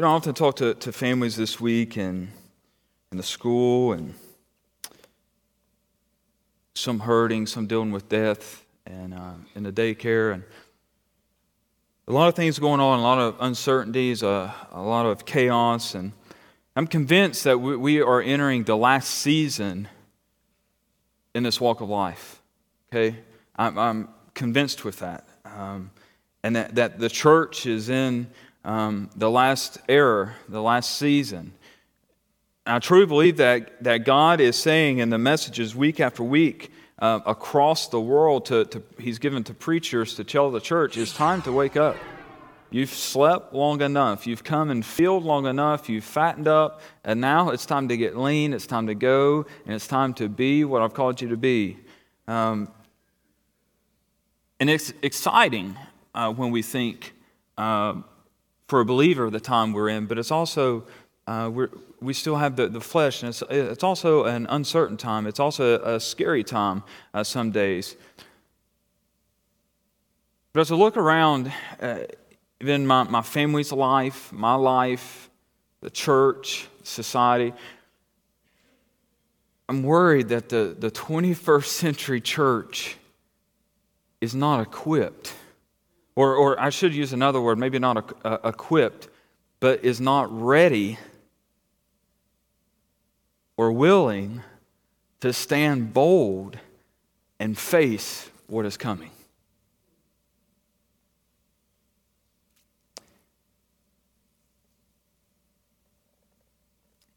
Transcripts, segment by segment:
You know, I often talk to, to families this week and in the school and some hurting, some dealing with death, and uh, in the daycare, and a lot of things going on, a lot of uncertainties, uh, a lot of chaos, and I'm convinced that we, we are entering the last season in this walk of life. Okay, I'm, I'm convinced with that, um, and that, that the church is in um, the last era, the last season. I truly believe that, that God is saying in the messages week after week uh, across the world, to, to, He's given to preachers to tell the church, it's time to wake up. You've slept long enough. You've come and filled long enough. You've fattened up. And now it's time to get lean. It's time to go. And it's time to be what I've called you to be. Um, and it's exciting uh, when we think uh, for a believer the time we're in, but it's also, uh, we still have the, the flesh, and it's, it's also an uncertain time. It's also a scary time uh, some days. But as I look around, uh, even my, my family's life, my life, the church, society, I'm worried that the, the 21st century church is not equipped or, or I should use another word, maybe not uh, equipped, but is not ready or willing to stand bold and face what is coming.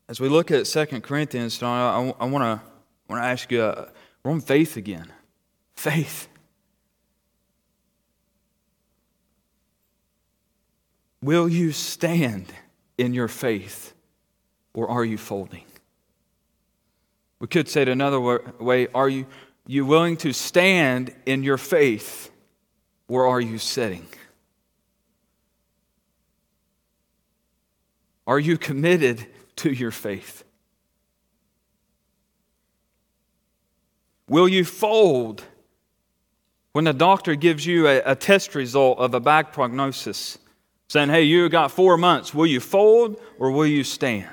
As we look at 2 Corinthians, I, I want to ask you, uh, we're on faith again. Faith. Will you stand in your faith or are you folding? We could say it another way Are you, you willing to stand in your faith or are you sitting? Are you committed to your faith? Will you fold when the doctor gives you a, a test result of a bad prognosis? Saying, Hey, you got four months. Will you fold or will you stand?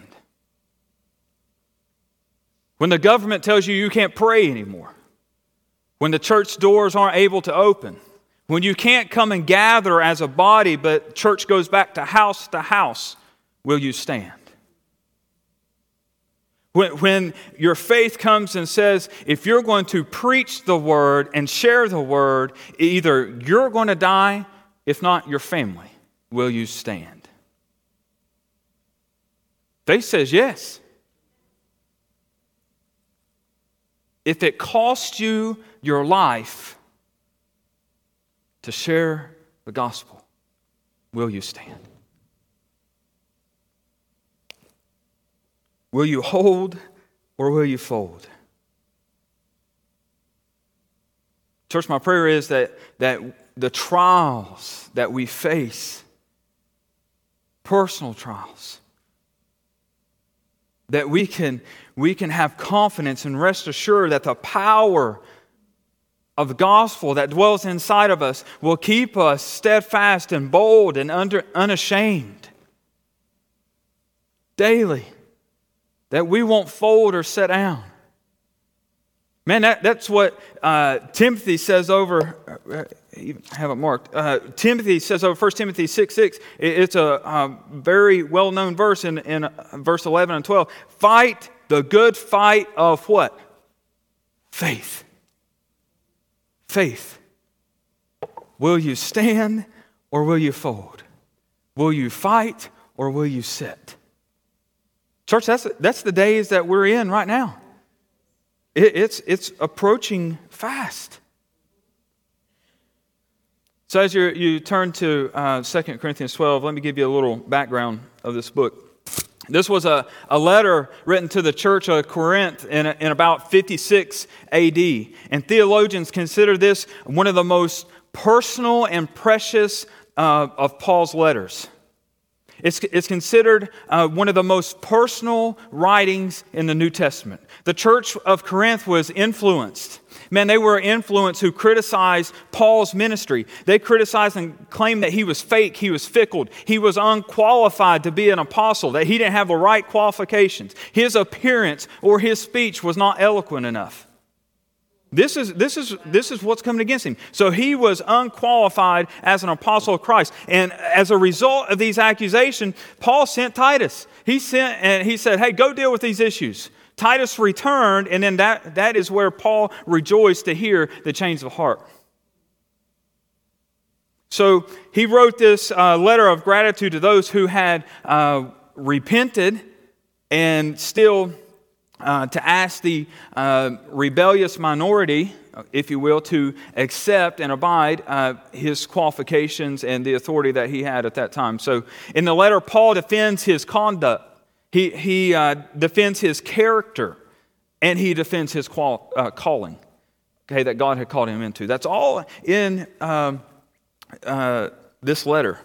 When the government tells you you can't pray anymore, when the church doors aren't able to open, when you can't come and gather as a body, but church goes back to house to house, will you stand? When, when your faith comes and says, if you're going to preach the word and share the word, either you're going to die, if not your family. Will you stand? Faith says yes. If it costs you your life to share the gospel, will you stand? Will you hold or will you fold? Church, my prayer is that, that the trials that we face personal trials. That we can, we can have confidence and rest assured that the power of the gospel that dwells inside of us will keep us steadfast and bold and under, unashamed daily. That we won't fold or sit down. Man, that, that's what uh, Timothy says over, uh, even have it marked. Uh, Timothy says over 1 Timothy 6 6, it's a, a very well known verse in, in uh, verse 11 and 12. Fight the good fight of what? Faith. Faith. Will you stand or will you fold? Will you fight or will you sit? Church, that's, that's the days that we're in right now. It, it's, it's approaching fast. So, as you turn to uh, 2 Corinthians 12, let me give you a little background of this book. This was a, a letter written to the church of Corinth in, in about 56 AD. And theologians consider this one of the most personal and precious uh, of Paul's letters. It's, it's considered uh, one of the most personal writings in the New Testament. The church of Corinth was influenced. Man, they were influenced who criticized Paul's ministry. They criticized and claimed that he was fake, he was fickle, he was unqualified to be an apostle, that he didn't have the right qualifications. His appearance or his speech was not eloquent enough. This is, this, is, this is what's coming against him. So he was unqualified as an apostle of Christ. And as a result of these accusations, Paul sent Titus. He sent and he said, Hey, go deal with these issues. Titus returned, and then that, that is where Paul rejoiced to hear the change of heart. So he wrote this uh, letter of gratitude to those who had uh, repented and still uh, to ask the uh, rebellious minority, if you will, to accept and abide uh, his qualifications and the authority that he had at that time. So in the letter, Paul defends his conduct, he, he uh, defends his character, and he defends his qual- uh, calling okay, that God had called him into. That's all in um, uh, this letter.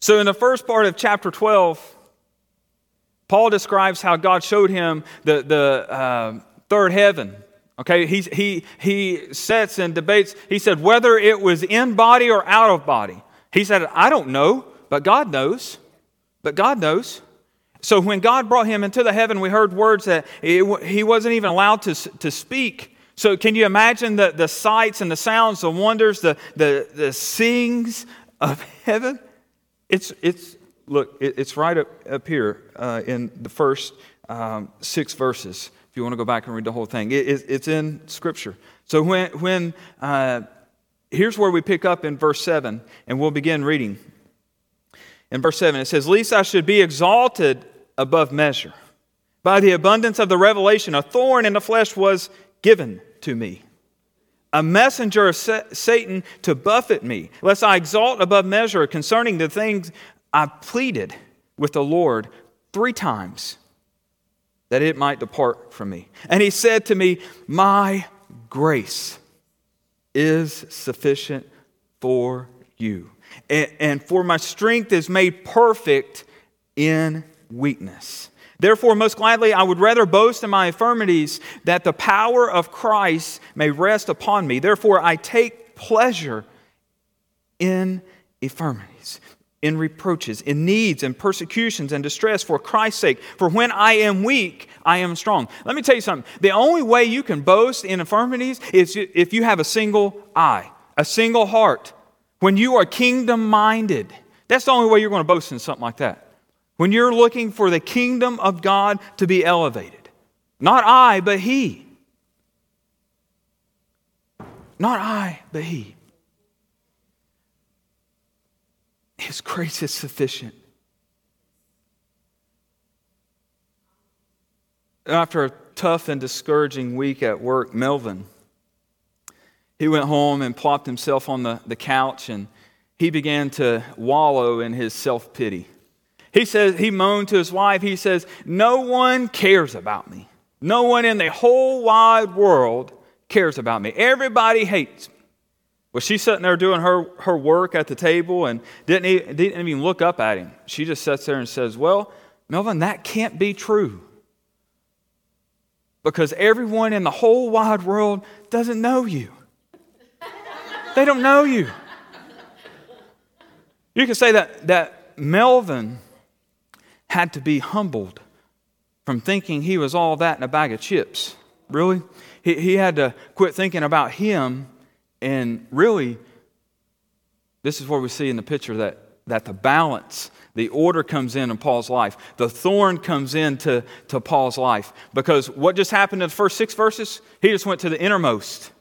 So in the first part of chapter 12, Paul describes how God showed him the, the uh, third heaven. Okay, he, he, he sets and debates. He said, whether it was in body or out of body. He said, I don't know, but God knows. But God knows. So when God brought him into the heaven, we heard words that it, he wasn't even allowed to, to speak. So can you imagine the, the sights and the sounds, the wonders, the, the, the sings of heaven? It's, it's, look, it's right up, up here uh, in the first um, six verses. If you want to go back and read the whole thing, it, it, it's in Scripture. So when, when uh, here's where we pick up in verse 7, and we'll begin reading. In verse 7, it says, Least I should be exalted above measure. By the abundance of the revelation, a thorn in the flesh was given to me a messenger of Satan to buffet me, lest I exalt above measure concerning the things I pleaded with the Lord three times that it might depart from me. And he said to me, My grace is sufficient for you. And, for my strength is made perfect in weakness. Therefore, most gladly, I would rather boast in my infirmities that the power of Christ may rest upon me. Therefore, I take pleasure in infirmities in reproaches, in needs and persecutions and distress for Christ's sake. For when I am weak, I am strong. Let me tell you something. The only way you can boast in infirmities is if you have a single eye, a single heart. When you are kingdom minded, that's the only way you're going to boast in something like that. When you're looking for the kingdom of God to be elevated. Not I, but He. Not I, but He. His grace is sufficient. After a tough and discouraging week at work, Melvin, he went home and plopped himself on the, the couch and he began to wallow in his self pity. He says, he moaned to his wife, he says, No one cares about me. No one in the whole wide world cares about me. Everybody hates me. Was she sitting there doing her, her work at the table and didn't, didn't even look up at him? She just sits there and says, Well, Melvin, that can't be true. Because everyone in the whole wide world doesn't know you. they don't know you. You can say that, that Melvin had to be humbled from thinking he was all that in a bag of chips. Really? He, he had to quit thinking about him and really, this is where we see in the picture that, that the balance, the order comes in in Paul's life. The thorn comes into to Paul's life. Because what just happened in the first six verses? He just went to the innermost,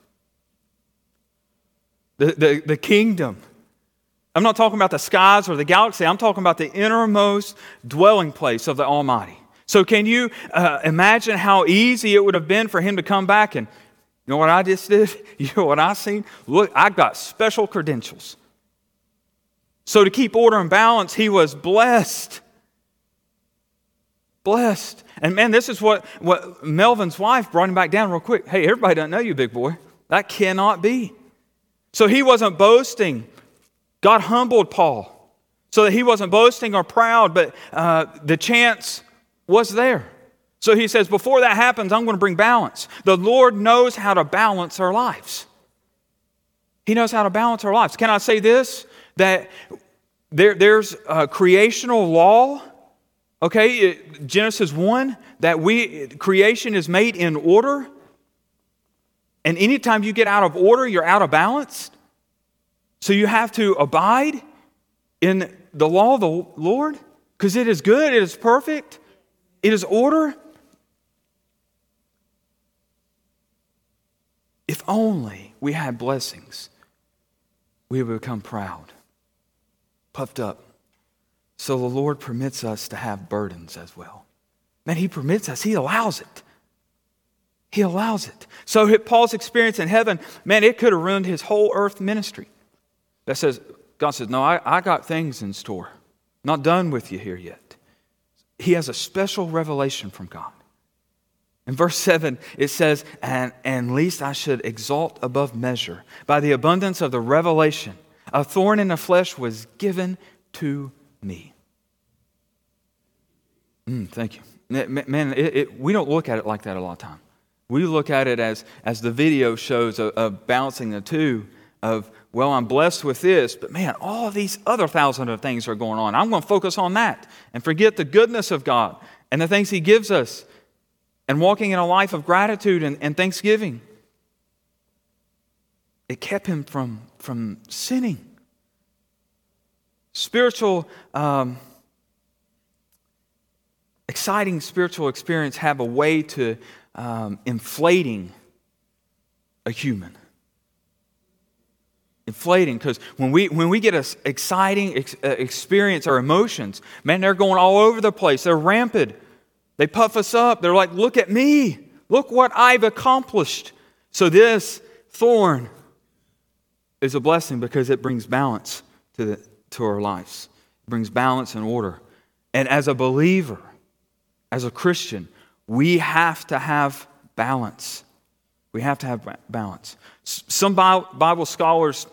the, the, the kingdom. I'm not talking about the skies or the galaxy, I'm talking about the innermost dwelling place of the Almighty. So, can you uh, imagine how easy it would have been for him to come back and you know what I just did? You know what I seen? Look, I got special credentials. So to keep order and balance, he was blessed. Blessed. And man, this is what, what Melvin's wife brought him back down real quick. Hey, everybody doesn't know you, big boy. That cannot be. So he wasn't boasting. God humbled Paul so that he wasn't boasting or proud, but uh, the chance was there. So he says, Before that happens, I'm going to bring balance. The Lord knows how to balance our lives. He knows how to balance our lives. Can I say this? That there, there's a creational law, okay, Genesis 1, that we creation is made in order. And anytime you get out of order, you're out of balance. So you have to abide in the law of the Lord because it is good, it is perfect, it is order. If only we had blessings, we would become proud, puffed up. So the Lord permits us to have burdens as well. Man, He permits us, He allows it. He allows it. So Paul's experience in heaven, man, it could have ruined his whole earth ministry. That says, God says, No, I, I got things in store. not done with you here yet. He has a special revelation from God. In verse 7, it says, and, and least I should exalt above measure. By the abundance of the revelation, a thorn in the flesh was given to me. Mm, thank you. Man, it, it, we don't look at it like that a lot of time. We look at it as, as the video shows of, of balancing the two of, well, I'm blessed with this, but man, all these other thousand of things are going on. I'm going to focus on that and forget the goodness of God and the things He gives us and walking in a life of gratitude and, and thanksgiving. It kept him from, from sinning. Spiritual, um, exciting spiritual experience have a way to um, inflating a human inflating because when we when we get an exciting ex- uh, experience our emotions man they're going all over the place they're rampant they puff us up. They're like, look at me. Look what I've accomplished. So, this thorn is a blessing because it brings balance to, the, to our lives, it brings balance and order. And as a believer, as a Christian, we have to have balance. We have to have balance. Some Bible scholars,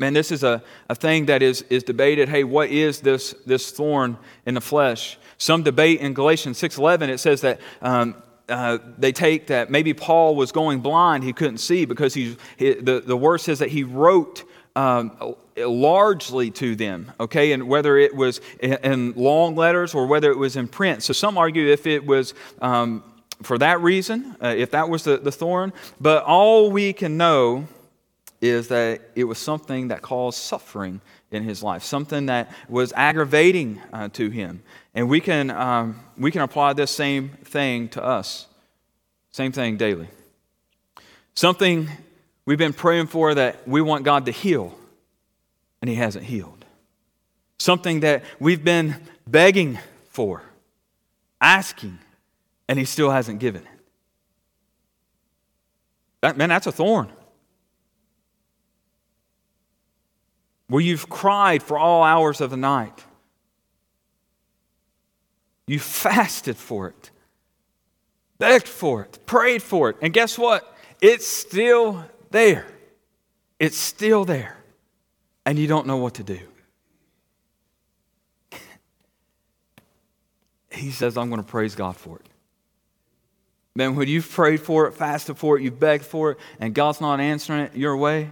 man, this is a, a thing that is, is debated. Hey, what is this, this thorn in the flesh? Some debate in Galatians 6.11, it says that um, uh, they take that maybe Paul was going blind, he couldn't see because he, he the, the word says that he wrote um, largely to them, okay, and whether it was in long letters or whether it was in print. So some argue if it was um, for that reason, uh, if that was the, the thorn, but all we can know is that it was something that caused suffering in his life, something that was aggravating uh, to him. And we can, um, we can apply this same thing to us, same thing daily. Something we've been praying for that we want God to heal, and he hasn't healed. Something that we've been begging for, asking, and he still hasn't given it. That, man, that's a thorn. Where you've cried for all hours of the night. You fasted for it, begged for it, prayed for it, and guess what? It's still there. It's still there. And you don't know what to do. he says, I'm going to praise God for it. Man, when you've prayed for it, fasted for it, you've begged for it, and God's not answering it your way,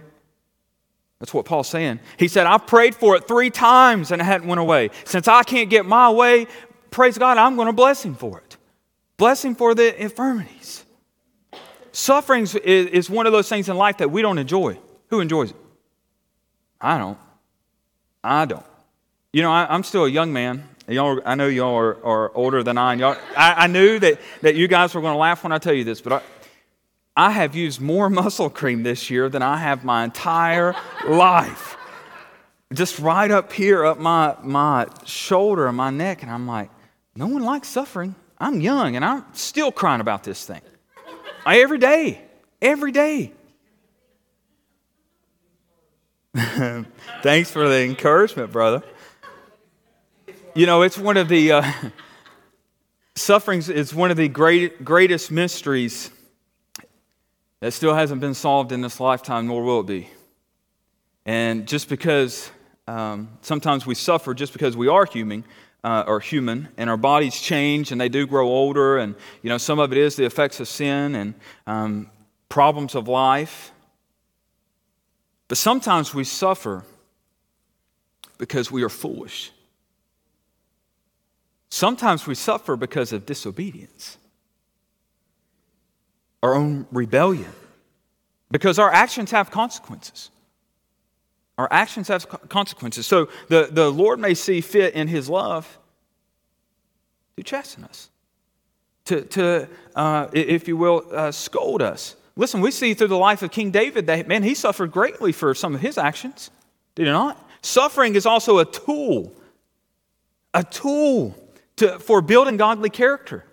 that's what Paul's saying. He said, I prayed for it three times and it hadn't went away. Since I can't get my way, praise God, I'm going to bless him for it. Bless him for the infirmities. Suffering is one of those things in life that we don't enjoy. Who enjoys it? I don't. I don't. You know, I, am still a young man. Y'all, I know y'all are, are older than I. I, I knew that, that you guys were going to laugh when I tell you this, but I, I have used more muscle cream this year than I have my entire life. Just right up here, up my, my shoulder and my neck. And I'm like, no one likes suffering. I'm young and I'm still crying about this thing. I, every day, every day. Thanks for the encouragement, brother. You know, it's one of the uh, sufferings is one of the great, greatest mysteries that still hasn't been solved in this lifetime, nor will it be. And just because Um, sometimes we suffer just because we are human, uh, or human, and our bodies change and they do grow older. And you know, some of it is the effects of sin and um, problems of life. But sometimes we suffer because we are foolish. Sometimes we suffer because of disobedience, our own rebellion, because our actions have consequences. Our actions have consequences. So the, the Lord may see fit in His love to chasten us, to, to uh, if you will, uh, scold us. Listen, we see through the life of King David that, man, he suffered greatly for some of his actions. Did he not? Suffering is also a tool, a tool to, for building godly character.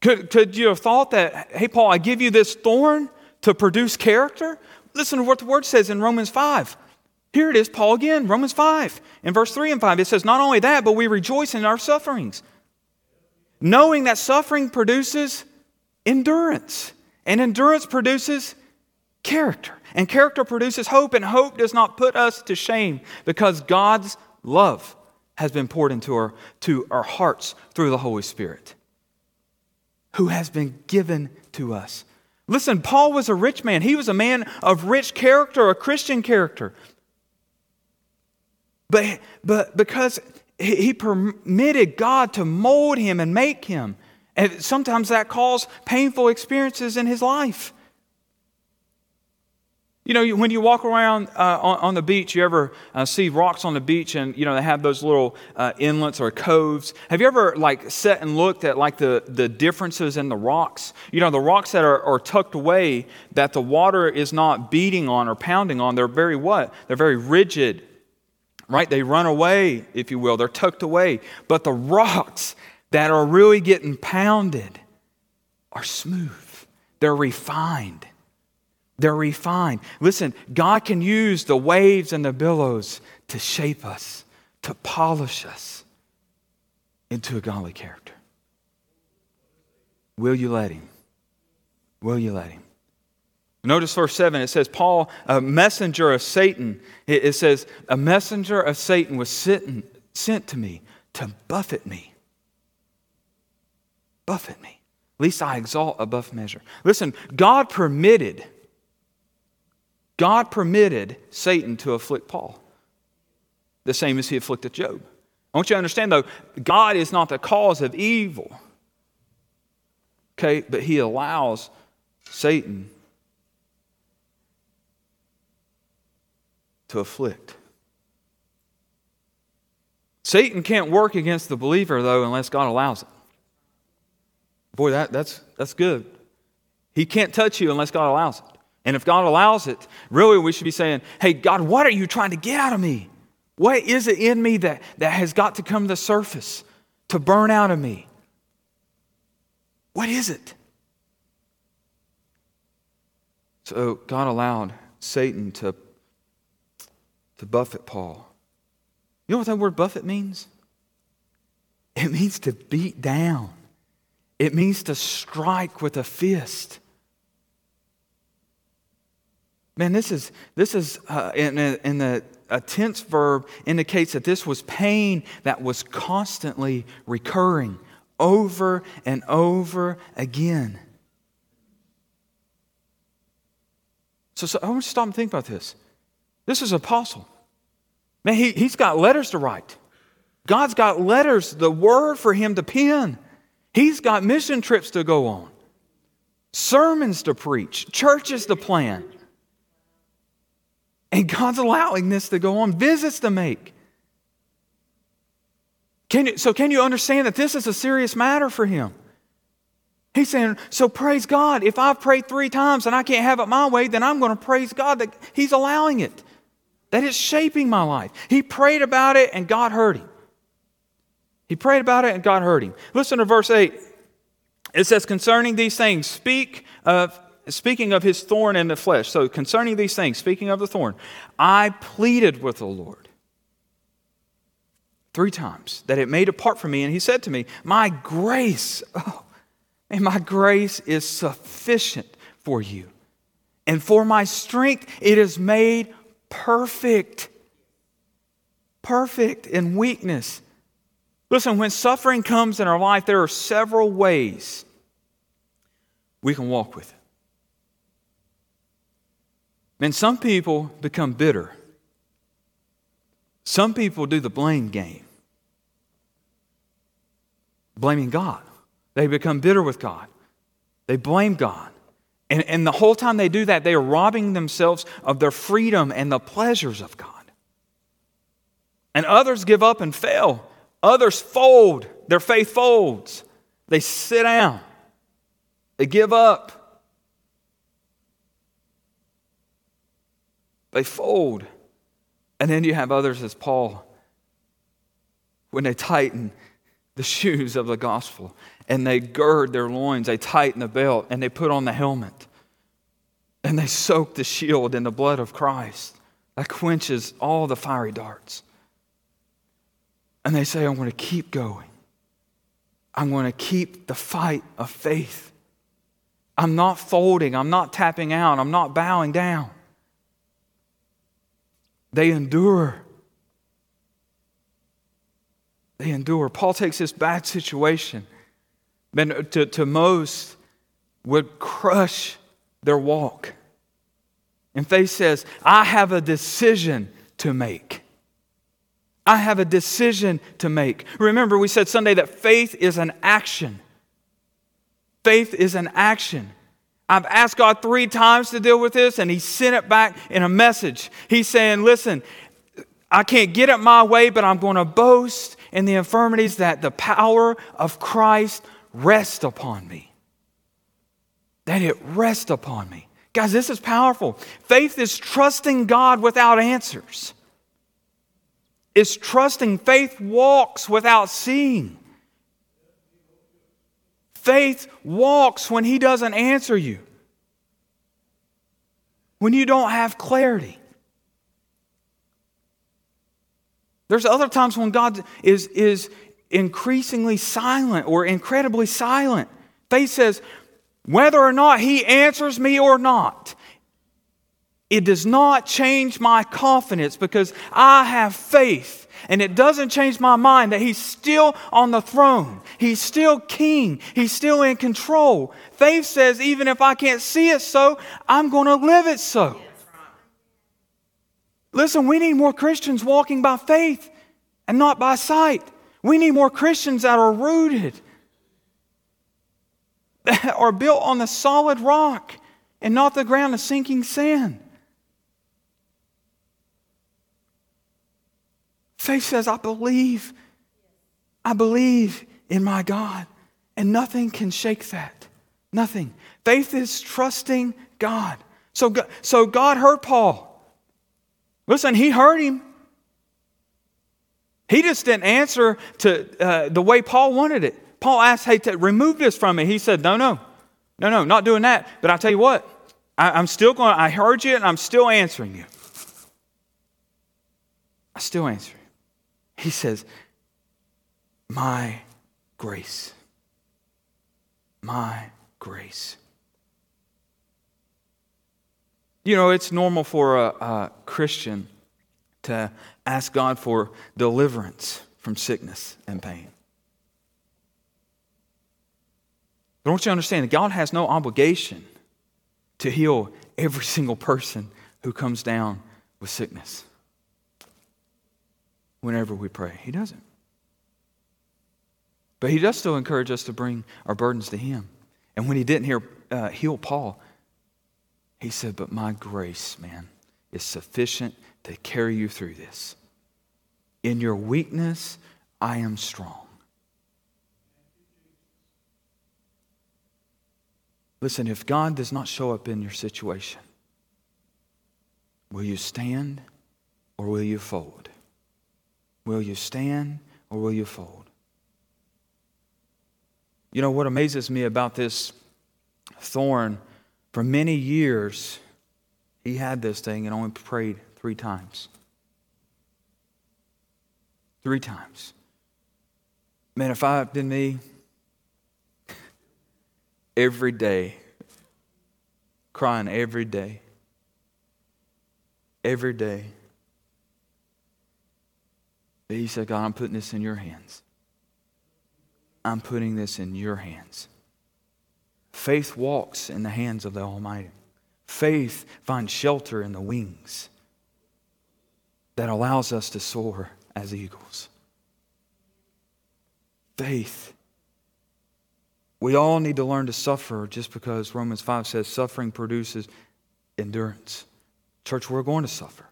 Could, could you have thought that, hey, Paul, I give you this thorn to produce character? Listen to what the word says in Romans 5. Here it is, Paul again, Romans 5. In verse 3 and 5, it says, Not only that, but we rejoice in our sufferings, knowing that suffering produces endurance, and endurance produces character, and character produces hope, and hope does not put us to shame because God's love has been poured into our, to our hearts through the Holy Spirit, who has been given to us. Listen, Paul was a rich man. He was a man of rich character, a Christian character. But, but because he permitted God to mold him and make him, and sometimes that caused painful experiences in his life. You know, when you walk around uh, on, on, the beach, you ever uh, see rocks on the beach and, you know, they have those little uh, inlets or coves. Have you ever, like, sat and looked at, like, the, the differences in the rocks? You know, the rocks that are, are tucked away that the water is not beating on or pounding on, they're very what? They're very rigid, right? They run away, if you will. They're tucked away. But the rocks that are really getting pounded are smooth, they're refined. They're refined. Listen, God can use the waves and the billows to shape us, to polish us into a godly character. Will you let Him? Will you let Him? Notice verse 7, it says, Paul, a messenger of Satan, it says, a messenger of Satan was sent, sent to me to buffet me. Buffet me. Least I exalt above measure. Listen, God permitted God permitted Satan to afflict Paul, the same as he afflicted Job. I want you to understand, though, God is not the cause of evil. Okay, but he allows Satan to afflict. Satan can't work against the believer, though, unless God allows it. Boy, that, that's, that's good. He can't touch you unless God allows it. And if God allows it, really we should be saying, Hey, God, what are you trying to get out of me? What is it in me that, that has got to come to the surface to burn out of me? What is it? So God allowed Satan to, to buffet Paul. You know what that word buffet means? It means to beat down, it means to strike with a fist. Man, this is, this is uh, in, in the a tense verb indicates that this was pain that was constantly recurring over and over again. So, so I want to stop and think about this. This is apostle. Man, he, he's got letters to write. God's got letters, the word for him to pen. He's got mission trips to go on, sermons to preach, churches to plant. And God's allowing this to go on, visits to make. Can you, so, can you understand that this is a serious matter for him? He's saying, So praise God. If I've prayed three times and I can't have it my way, then I'm going to praise God that He's allowing it, that it's shaping my life. He prayed about it and God heard him. He prayed about it and God heard him. Listen to verse 8. It says, Concerning these things, speak of speaking of his thorn in the flesh, so concerning these things, speaking of the thorn, I pleaded with the Lord three times that it may depart from me. And he said to me, My grace, oh, and my grace is sufficient for you. And for my strength, it is made perfect. Perfect in weakness. Listen, when suffering comes in our life, there are several ways we can walk with it. And some people become bitter. Some people do the blame game, blaming God. They become bitter with God. They blame God. And, and the whole time they do that, they are robbing themselves of their freedom and the pleasures of God. And others give up and fail. Others fold. Their faith folds. They sit down. They give up. They fold. And then you have others as Paul, when they tighten the shoes of the gospel and they gird their loins, they tighten the belt, and they put on the helmet, and they soak the shield in the blood of Christ that quenches all the fiery darts. And they say, I'm going to keep going. I'm going to keep the fight of faith. I'm not folding. I'm not tapping out. I'm not bowing down. They endure. They endure. Paul takes this bad situation that to, to most would crush their walk. And faith says, I have a decision to make. I have a decision to make. Remember, we said Sunday that faith is an action. Faith is an action. I've asked God three times to deal with this, and He sent it back in a message. He's saying, Listen, I can't get it my way, but I'm going to boast in the infirmities that the power of Christ rest upon me. That it rest upon me. Guys, this is powerful. Faith is trusting God without answers. It's trusting. Faith walks without seeing. Faith walks when He doesn't answer you, when you don't have clarity. There's other times when God is, is increasingly silent or incredibly silent. Faith says, whether or not He answers me or not, it does not change my confidence because I have faith and it doesn't change my mind that he's still on the throne. He's still king. He's still in control. Faith says, even if I can't see it so, I'm going to live it so. Listen, we need more Christians walking by faith and not by sight. We need more Christians that are rooted, that are built on the solid rock and not the ground of sinking sand. Faith says, I believe. I believe in my God. And nothing can shake that. Nothing. Faith is trusting God. So, so God heard Paul. Listen, he heard him. He just didn't answer to uh, the way Paul wanted it. Paul asked, "Hey, to remove this from me." He said, "No, no, no, no, not doing that." But I tell you what, I, I'm still going. I heard you, and I'm still answering you. I still answer. He says, My grace. My grace. You know, it's normal for a, a Christian to ask God for deliverance from sickness and pain. But I want you to understand that God has no obligation to heal every single person who comes down with sickness whenever we pray. He doesn't. But he does still encourage us to bring our burdens to him. And when he didn't hear, uh, heal Paul, he said, But my grace, man, is sufficient to carry you through this. In your weakness, I am strong. Listen, if God does not show up in your situation, will you stand or will you fold? Will you stand or will you fold? You know what amazes me about this thorn? For many years, he had this thing and only prayed three times. Three times. Man, if I been me, every day, crying every day. every day. But he said, God, I'm putting this in your hands. I'm putting this in your hands. Faith walks in the hands of the Almighty. Faith finds shelter in the wings that allows us to soar as eagles. Faith. We all need to learn to suffer just because Romans 5 says suffering produces endurance. Church, we're going to suffer.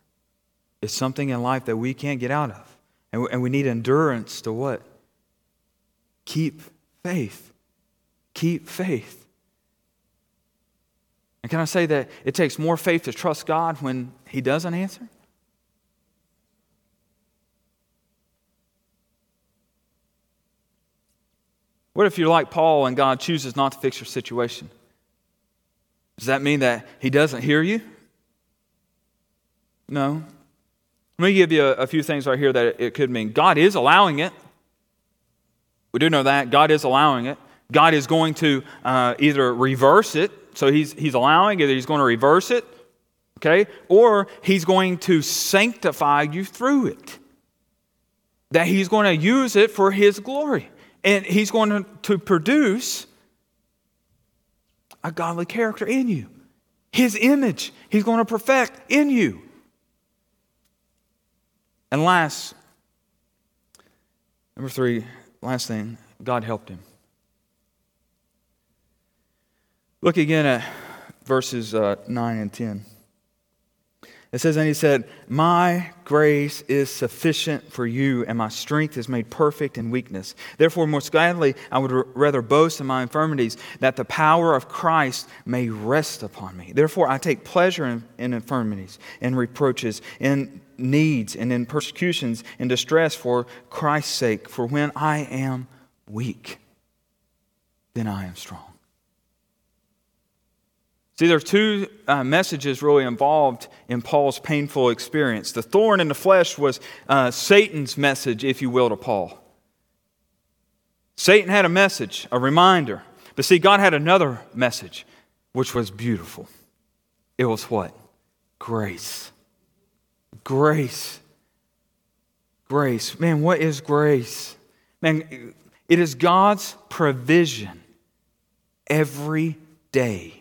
It's something in life that we can't get out of. And we need endurance to what? Keep faith. Keep faith. And can I say that it takes more faith to trust God when He doesn't answer? What if you're like Paul and God chooses not to fix your situation? Does that mean that He doesn't hear you? No. Let me give you a, a few things right here that it could mean. God is allowing it. We do know that. God is allowing it. God is going to uh, either reverse it, so he's, he's allowing it, he's going to reverse it, okay? Or he's going to sanctify you through it. That he's going to use it for his glory. And he's going to, to produce a godly character in you. His image, he's going to perfect in you. And last, number three, last thing, God helped him. Look again at verses uh, 9 and 10. It says, And he said, My grace is sufficient for you, and my strength is made perfect in weakness. Therefore, most gladly, I would rather boast in my infirmities, that the power of Christ may rest upon me. Therefore, I take pleasure in, in infirmities, in reproaches, in needs, and in persecutions, and distress for Christ's sake. For when I am weak, then I am strong. See, there are two uh, messages really involved in Paul's painful experience. The thorn in the flesh was uh, Satan's message, if you will, to Paul. Satan had a message, a reminder. But see, God had another message, which was beautiful. It was what? Grace. Grace. Grace. Man, what is grace? Man, it is God's provision every day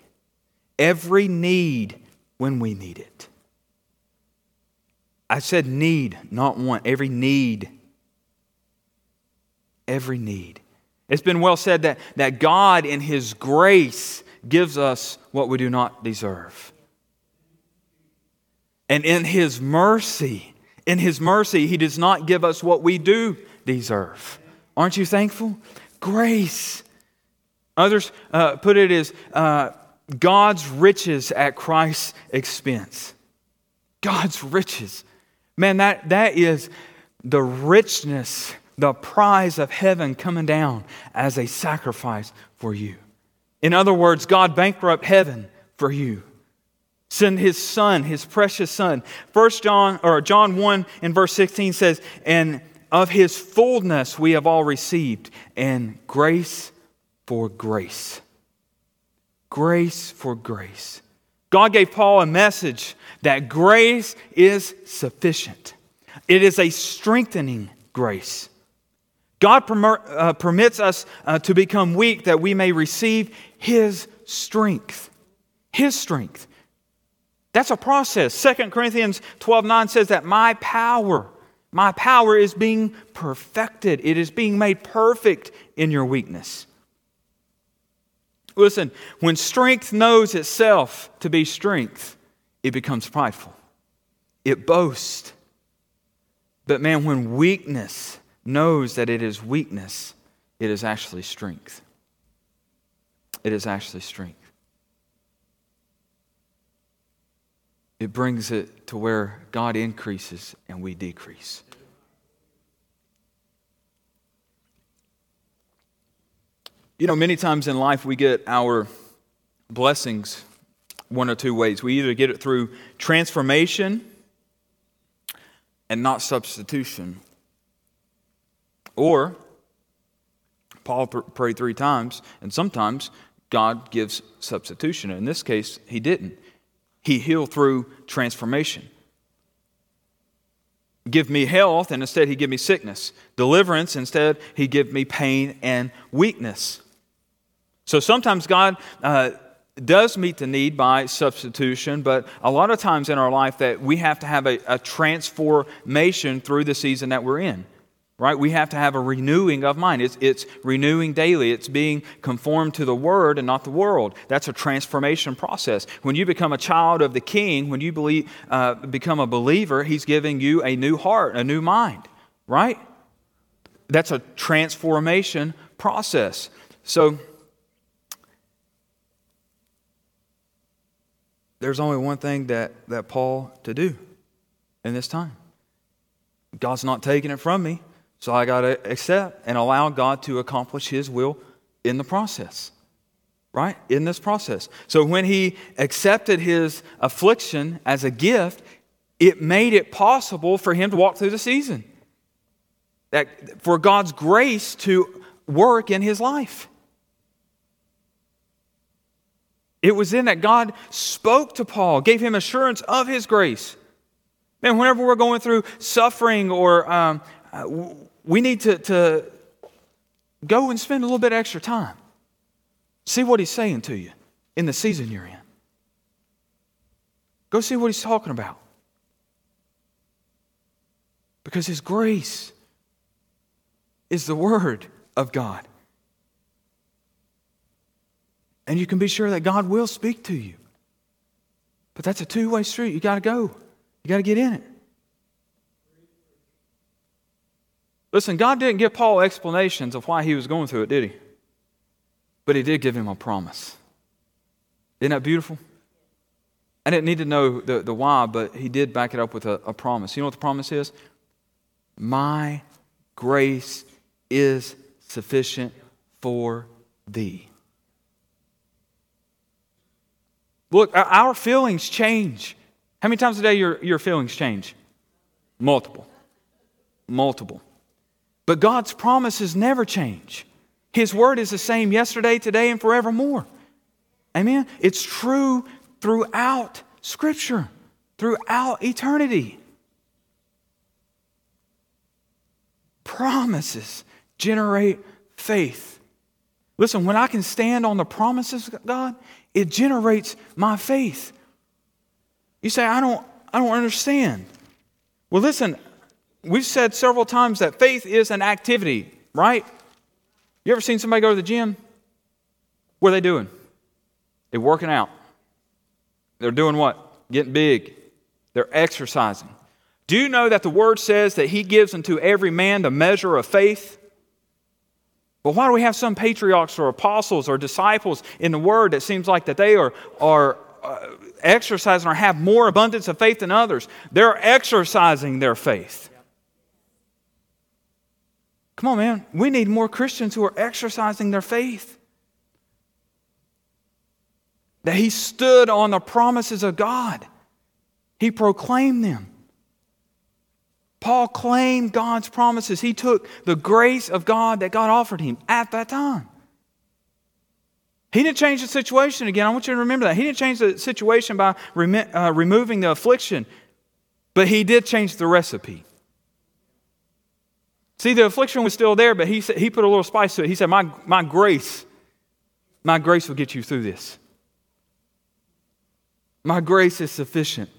every need when we need it. I said need, not want. Every need. Every need. It's been well said that, that God, in His grace, gives us what we do not deserve. And in His mercy, in His mercy, He does not give us what we do deserve. Aren't you thankful? Grace. Others uh, put it as uh, God's riches at Christ's expense. God's riches. Man, that, that is the richness, the prize of heaven coming down as a sacrifice for you. In other words, God bankrupt heaven for you. Send his son, his precious son. First John or John 1 in verse 16 says, And of his fullness we have all received, and grace for grace grace for grace. God gave Paul a message that grace is sufficient, it is a strengthening grace. God uh, permits us uh, to become weak that we may receive His strength. His strength. That's a process. 2 Corinthians 12 9 says that my power, my power is being perfected. It is being made perfect in your weakness. Listen, when strength knows itself to be strength, it becomes prideful. It boasts. But man, when weakness knows that it is weakness, it is actually strength. It is actually strength. It brings it to where God increases and we decrease. You know, many times in life we get our blessings one or two ways. We either get it through transformation and not substitution, or Paul prayed three times, and sometimes God gives substitution. In this case, he didn't. He healed through transformation. give me health, and instead he'd give me sickness. Deliverance, instead he'd give me pain and weakness. So sometimes God uh, does meet the need by substitution, but a lot of times in our life that we have to have a, a transformation through the season that we're in right? We have to have a renewing of mind. It's, it's renewing daily, it's being conformed to the Word and not the world. That's a transformation process. When you become a child of the King, when you believe, uh, become a believer, He's giving you a new heart, a new mind, right? That's a transformation process. So, there's only one thing that, that Paul to do in this time. God's not taking it from me. So I got to accept and allow God to accomplish His will in the process, right? In this process. So when He accepted His affliction as a gift, it made it possible for Him to walk through the season. That for God's grace to work in His life. It was then that God spoke to Paul, gave him assurance of His grace. Man, whenever we're going through suffering or um, uh, we need to, to go and spend a little bit extra time. See what he's saying to you in the season you're in. Go see what he's talking about. Because his grace is the word of God. And you can be sure that God will speak to you. But that's a two way street. You got to go, you got to get in it. Listen, God didn't give Paul explanations of why he was going through it, did he? But he did give him a promise. Isn't that beautiful? I didn't need to know the, the why, but he did back it up with a, a promise. You know what the promise is? My grace is sufficient for thee. Look, our feelings change. How many times a day your, your feelings change? Multiple. Multiple. But God's promises never change. His word is the same yesterday, today, and forevermore. Amen? It's true throughout Scripture, throughout eternity. Promises generate faith. Listen, when I can stand on the promises of God, it generates my faith. You say, I don't, I don't understand. Well, listen, we've said several times that faith is an activity, right? You ever seen somebody go to the gym? What are they doing? They're working out. They're doing what? Getting big. They're exercising. Do you know that the word says that he gives unto every man the measure of faith? But why do we have some patriarchs or apostles or disciples in the word that seems like that they are, are uh, exercising or have more abundance of faith than others? They're exercising their faith. Come on, man. We need more Christians who are exercising their faith. That he stood on the promises of God, he proclaimed them. Paul claimed God's promises. He took the grace of God that God offered him at that time. He didn't change the situation again. I want you to remember that. He didn't change the situation by uh, removing the affliction, but he did change the recipe. See, the affliction was still there, but he, said, he put a little spice to it. He said, my, my grace, my grace will get you through this. My grace is sufficient.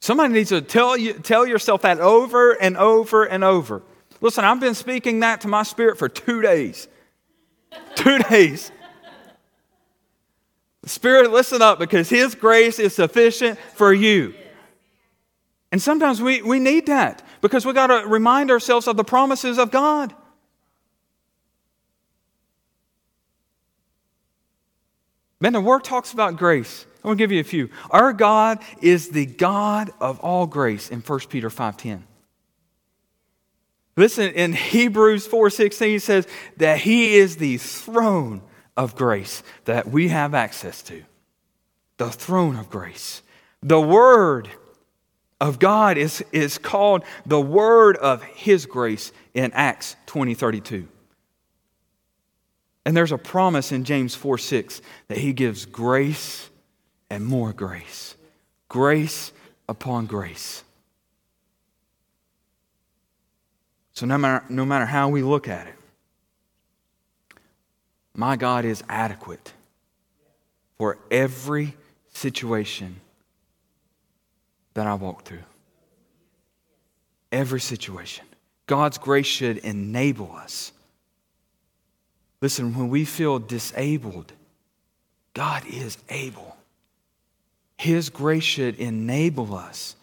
Somebody needs to tell, you, tell yourself that over and over and over. Listen, I've been speaking that to my spirit for two days. two days. Spirit, listen up because His grace is sufficient for you. And sometimes we, we need that because we've got to remind ourselves of the promises of God. Man, the word talks about grace. I'm going to give you a few. Our God is the God of all grace in 1 Peter 5.10. Listen, in Hebrews 4.16 says that he is the throne of grace that we have access to. The throne of grace. The word of God is, is called the word of his grace in Acts 20 32. And there's a promise in James 4 6 that he gives grace and more grace. Grace upon grace. So, no matter, no matter how we look at it, my God is adequate for every situation that I walk through. Every situation. God's grace should enable us. Listen, when we feel disabled, God is able. His grace should enable us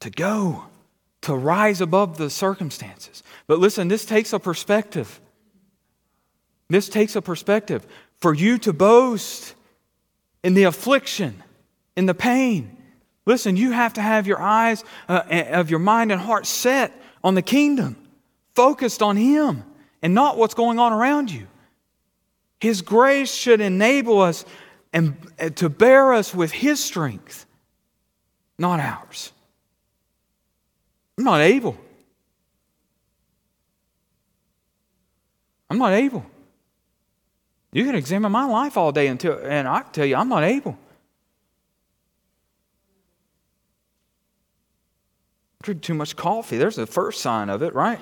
to go, to rise above the circumstances. But listen, this takes a perspective. This takes a perspective. For you to boast in the affliction, in the pain, listen, you have to have your eyes uh, of your mind and heart set on the kingdom, focused on Him and not what's going on around you. His grace should enable us and to bear us with His strength, not ours. I'm not able. I'm not able. You can examine my life all day until, and I tell you, I'm not able. Drink too much coffee. There's the first sign of it, right?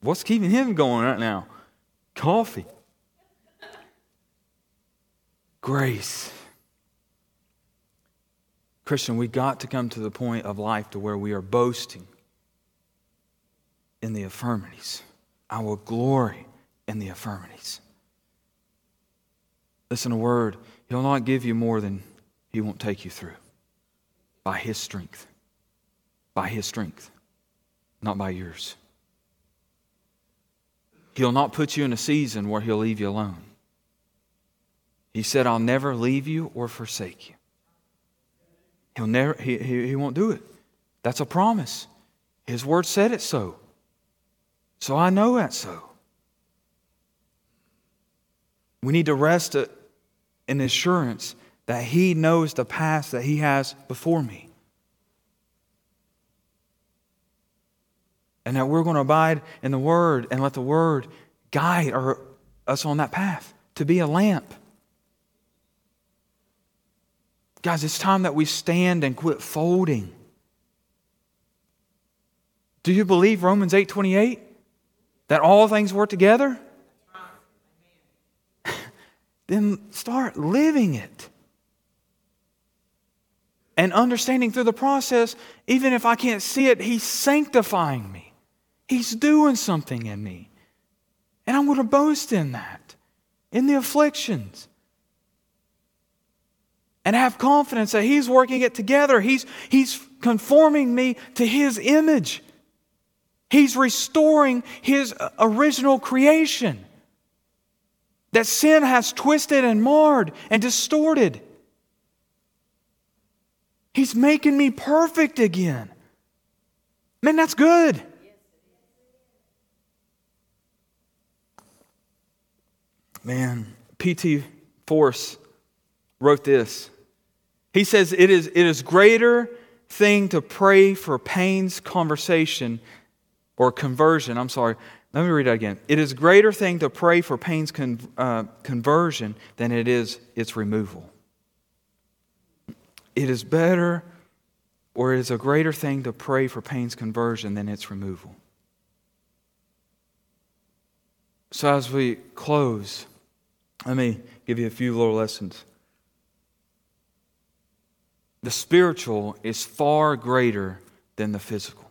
What's keeping him going right now? Coffee. Grace. Christian, we got to come to the point of life to where we are boasting in the affirmities. I will glory in the affirmities. Listen, a word, He'll not give you more than He won't take you through by His strength. By His strength, not by yours. He'll not put you in a season where He'll leave you alone. He said, I'll never leave you or forsake you. He'll never, he, he, he won't do it. That's a promise. His word said it so. So I know that's so. We need to rest uh, in assurance that He knows the path that He has before me. And that we're going to abide in the Word and let the Word guide our, us on that path to be a lamp. Guys, it's time that we stand and quit folding. Do you believe Romans 8:28 that all things work together? then start living it and understanding through the process, even if I can't see it, He's sanctifying me. He's doing something in me. And I'm going to boast in that, in the afflictions. And have confidence that He's working it together. He's, he's conforming me to His image. He's restoring His uh, original creation that sin has twisted and marred and distorted. He's making me perfect again. Man, that's good. Man, P.T. Forsyth wrote this. He says, it is, it is greater thing to pray for pain's conversation or conversion. I'm sorry. Let me read that again. It is greater thing to pray for pain's con, uh, conversion than it is its removal. It is better or it is a greater thing to pray for pain's conversion than its removal. So, as we close, let me give you a few little lessons. The spiritual is far greater than the physical.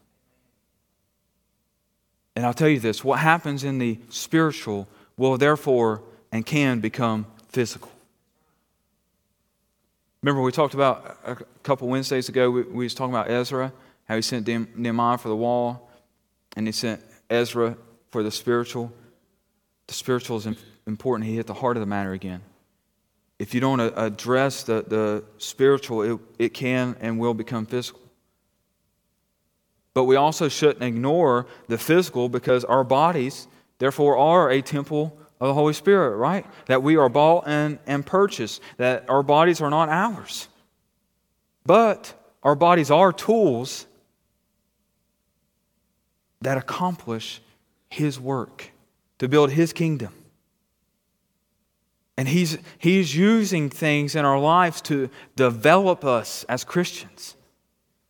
And I'll tell you this what happens in the spiritual will therefore and can become physical. Remember, we talked about a couple Wednesdays ago, we, we was talking about Ezra, how he sent Nehemiah for the wall, and he sent Ezra for the spiritual. The spiritual is important. He hit the heart of the matter again. If you don't address the, the spiritual, it, it can and will become physical. But we also shouldn't ignore the physical because our bodies, therefore, are a temple of the Holy Spirit, right? That we are bought and, and purchased, that our bodies are not ours. But our bodies are tools that accomplish His work to build His kingdom. And he's, he's using things in our lives to develop us as Christians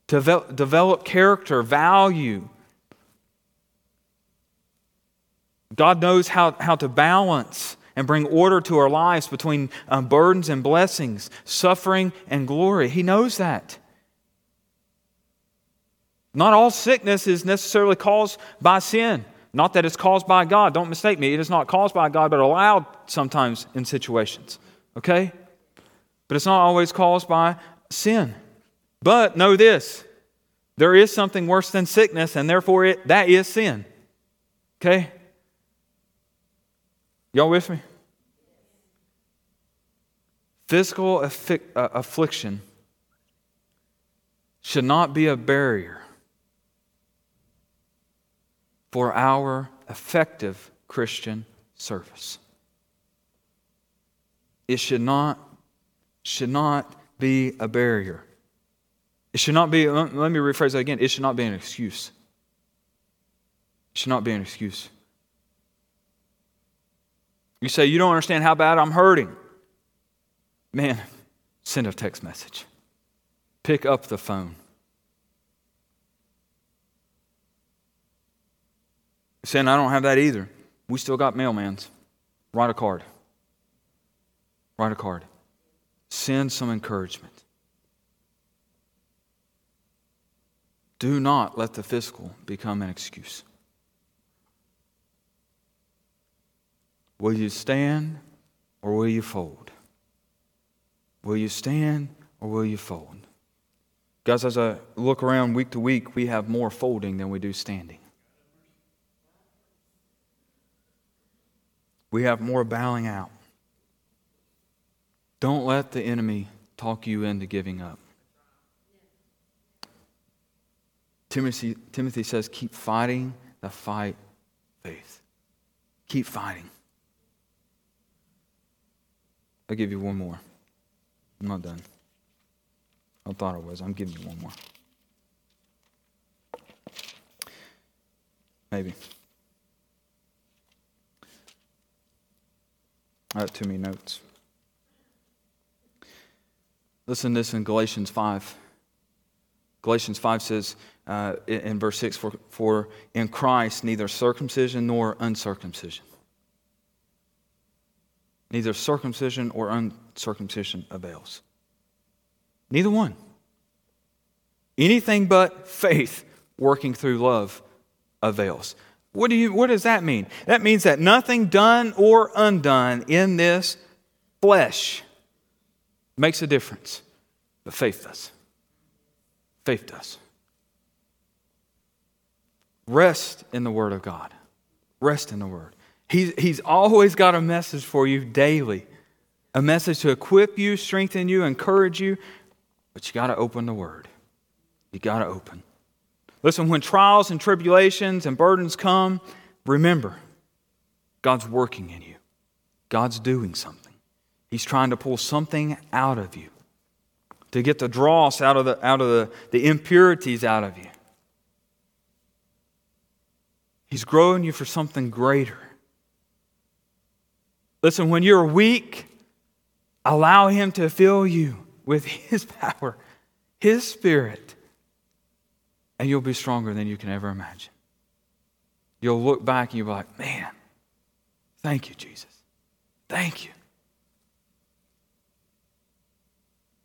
to develop character, value. God knows how, how to balance and bring order to our lives between um, burdens and blessings, suffering and glory. He knows that. Not all sickness is necessarily caused by sin. Not that it's caused by God. Don't mistake me. It is not caused by God, but allowed sometimes in situations. Okay? But it's not always caused by sin. But know this there is something worse than sickness, and therefore it, that is sin. Okay? Y'all with me? Physical affi- uh, affliction should not be a barrier for our effective Christian service. It should not, should not be a barrier. It should not be, let me rephrase that again. It should not be an excuse. It should not be an excuse. You say, You don't understand how bad I'm hurting. Man, send a text message. Pick up the phone. Saying, I don't have that either. We still got mailmans. Write a card. Write a card. Send some encouragement. Do not let the physical become an excuse. Will you stand or will you fold? Will you stand or will you fold? Guys, as I look around week to week, we have more folding than we do standing. We have more bowing out. Don't let the enemy talk you into giving up. Timothy, Timothy says, keep fighting the fight faith. Keep fighting. I'll give you one more. I'm not done. I thought I was. I'm giving you one more. Maybe. I have too many notes. Listen to this in Galatians 5. Galatians 5 says uh, in verse 6 for, for in Christ neither circumcision nor uncircumcision. Neither circumcision or uncircumcision avails. Neither one. Anything but faith working through love avails. What, do you, what does that mean? That means that nothing done or undone in this flesh makes a difference, but faith does. Faith does. Rest in the Word of God. Rest in the Word. He's, he's always got a message for you daily a message to equip you, strengthen you, encourage you, but you got to open the Word. You got to open. Listen, when trials and tribulations and burdens come, remember God's working in you, God's doing something. He's trying to pull something out of you to get the dross out of the, out of the, the impurities out of you. He's growing you for something greater. Listen, when you're weak, allow Him to fill you with His power, His Spirit, and you'll be stronger than you can ever imagine. You'll look back and you'll be like, man, thank you, Jesus. Thank you.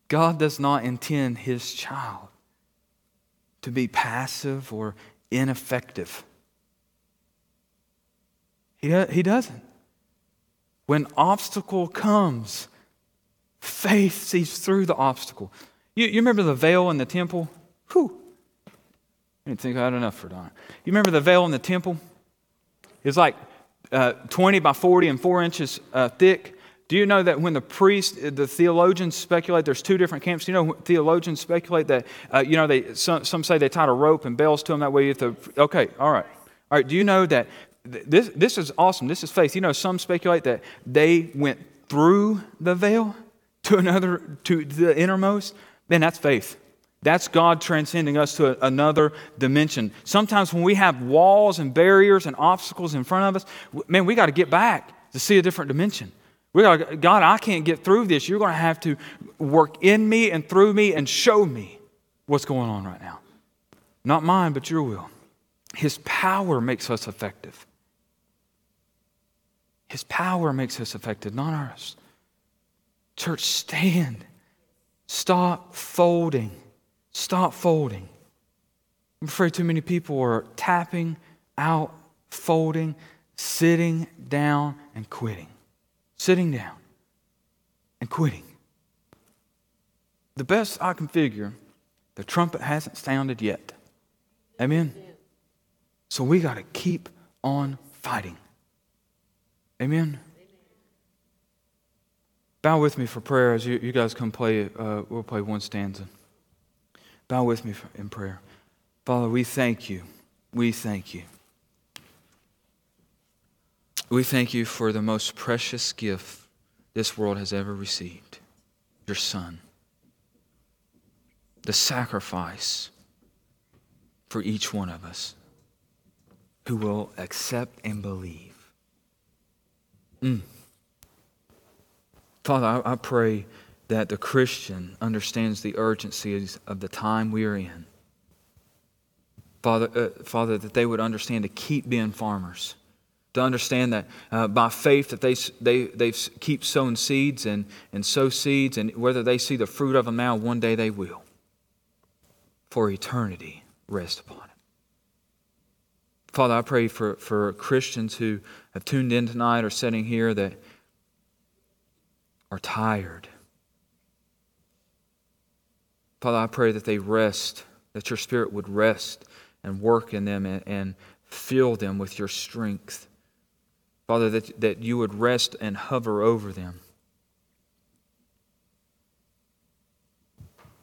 God does not intend his child to be passive or ineffective. He, he doesn't. When obstacle comes, faith sees through the obstacle. You, you remember the veil in the temple? Whew. I didn't think I had enough for Donna. You remember the veil in the temple? It's like uh, 20 by 40 and 4 inches uh, thick. Do you know that when the priests, the theologians speculate, there's two different camps. You know, theologians speculate that, uh, you know, they, some, some say they tied a rope and bells to them that way. Have to, okay, all right. All right, do you know that this, this is awesome. This is faith. You know, some speculate that they went through the veil to another, to the innermost. Man, that's faith. That's God transcending us to another dimension. Sometimes when we have walls and barriers and obstacles in front of us, man, we got to get back to see a different dimension. We got God, I can't get through this. You're going to have to work in me and through me and show me what's going on right now. Not mine, but your will. His power makes us effective. His power makes us effective, not ours. Church, stand. Stop folding. Stop folding. I'm afraid too many people are tapping out, folding, sitting down, and quitting. Sitting down and quitting. The best I can figure, the trumpet hasn't sounded yet. Amen? So we got to keep on fighting. Amen? Bow with me for prayer as you, you guys come play. Uh, we'll play one stanza. Bow with me for, in prayer. Father, we thank you. We thank you. We thank you for the most precious gift this world has ever received your Son. The sacrifice for each one of us who will accept and believe. Mm. Father, I, I, pray that the Christian understands the urgency of the time we are in. Father, uh, Father, that they would understand to keep being farmers, to understand that uh, by faith that they, they, they keep sowing seeds and, and sow seeds, and whether they see the fruit of them now, one day they will. For eternity, rest upon it. Father, I pray for, for Christians who have tuned in tonight or sitting here that are tired. Father, I pray that they rest, that your Spirit would rest and work in them and, and fill them with your strength. Father, that, that you would rest and hover over them.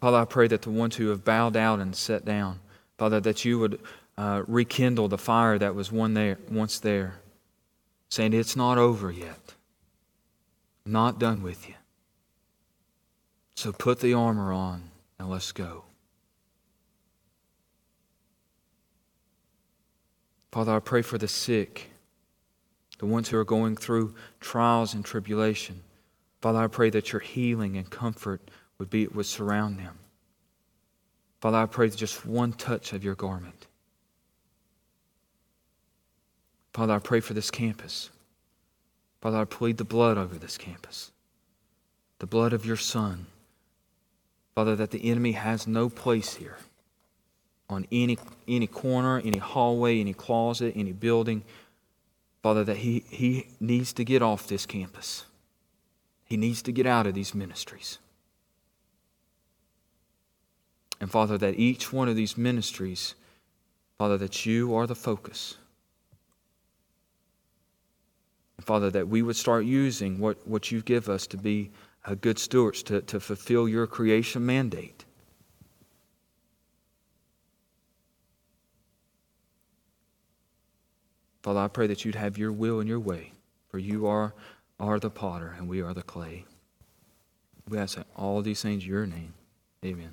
Father, I pray that the ones who have bowed out and sat down, Father, that you would uh, rekindle the fire that was one there, once there, saying, It's not over yet. I'm not done with you. So put the armor on and let's go. Father, I pray for the sick, the ones who are going through trials and tribulation. Father, I pray that your healing and comfort would be would surround them. Father, I pray that just one touch of your garment. Father, I pray for this campus. Father, I plead the blood over this campus, the blood of your Son. Father, that the enemy has no place here on any, any corner, any hallway, any closet, any building. Father, that he, he needs to get off this campus. He needs to get out of these ministries. And Father, that each one of these ministries, Father, that you are the focus. And Father, that we would start using what, what you give us to be uh, good stewards, to, to fulfill your creation mandate. Father, I pray that you'd have your will and your way, for you are, are the potter and we are the clay. We ask all these things in your name. Amen.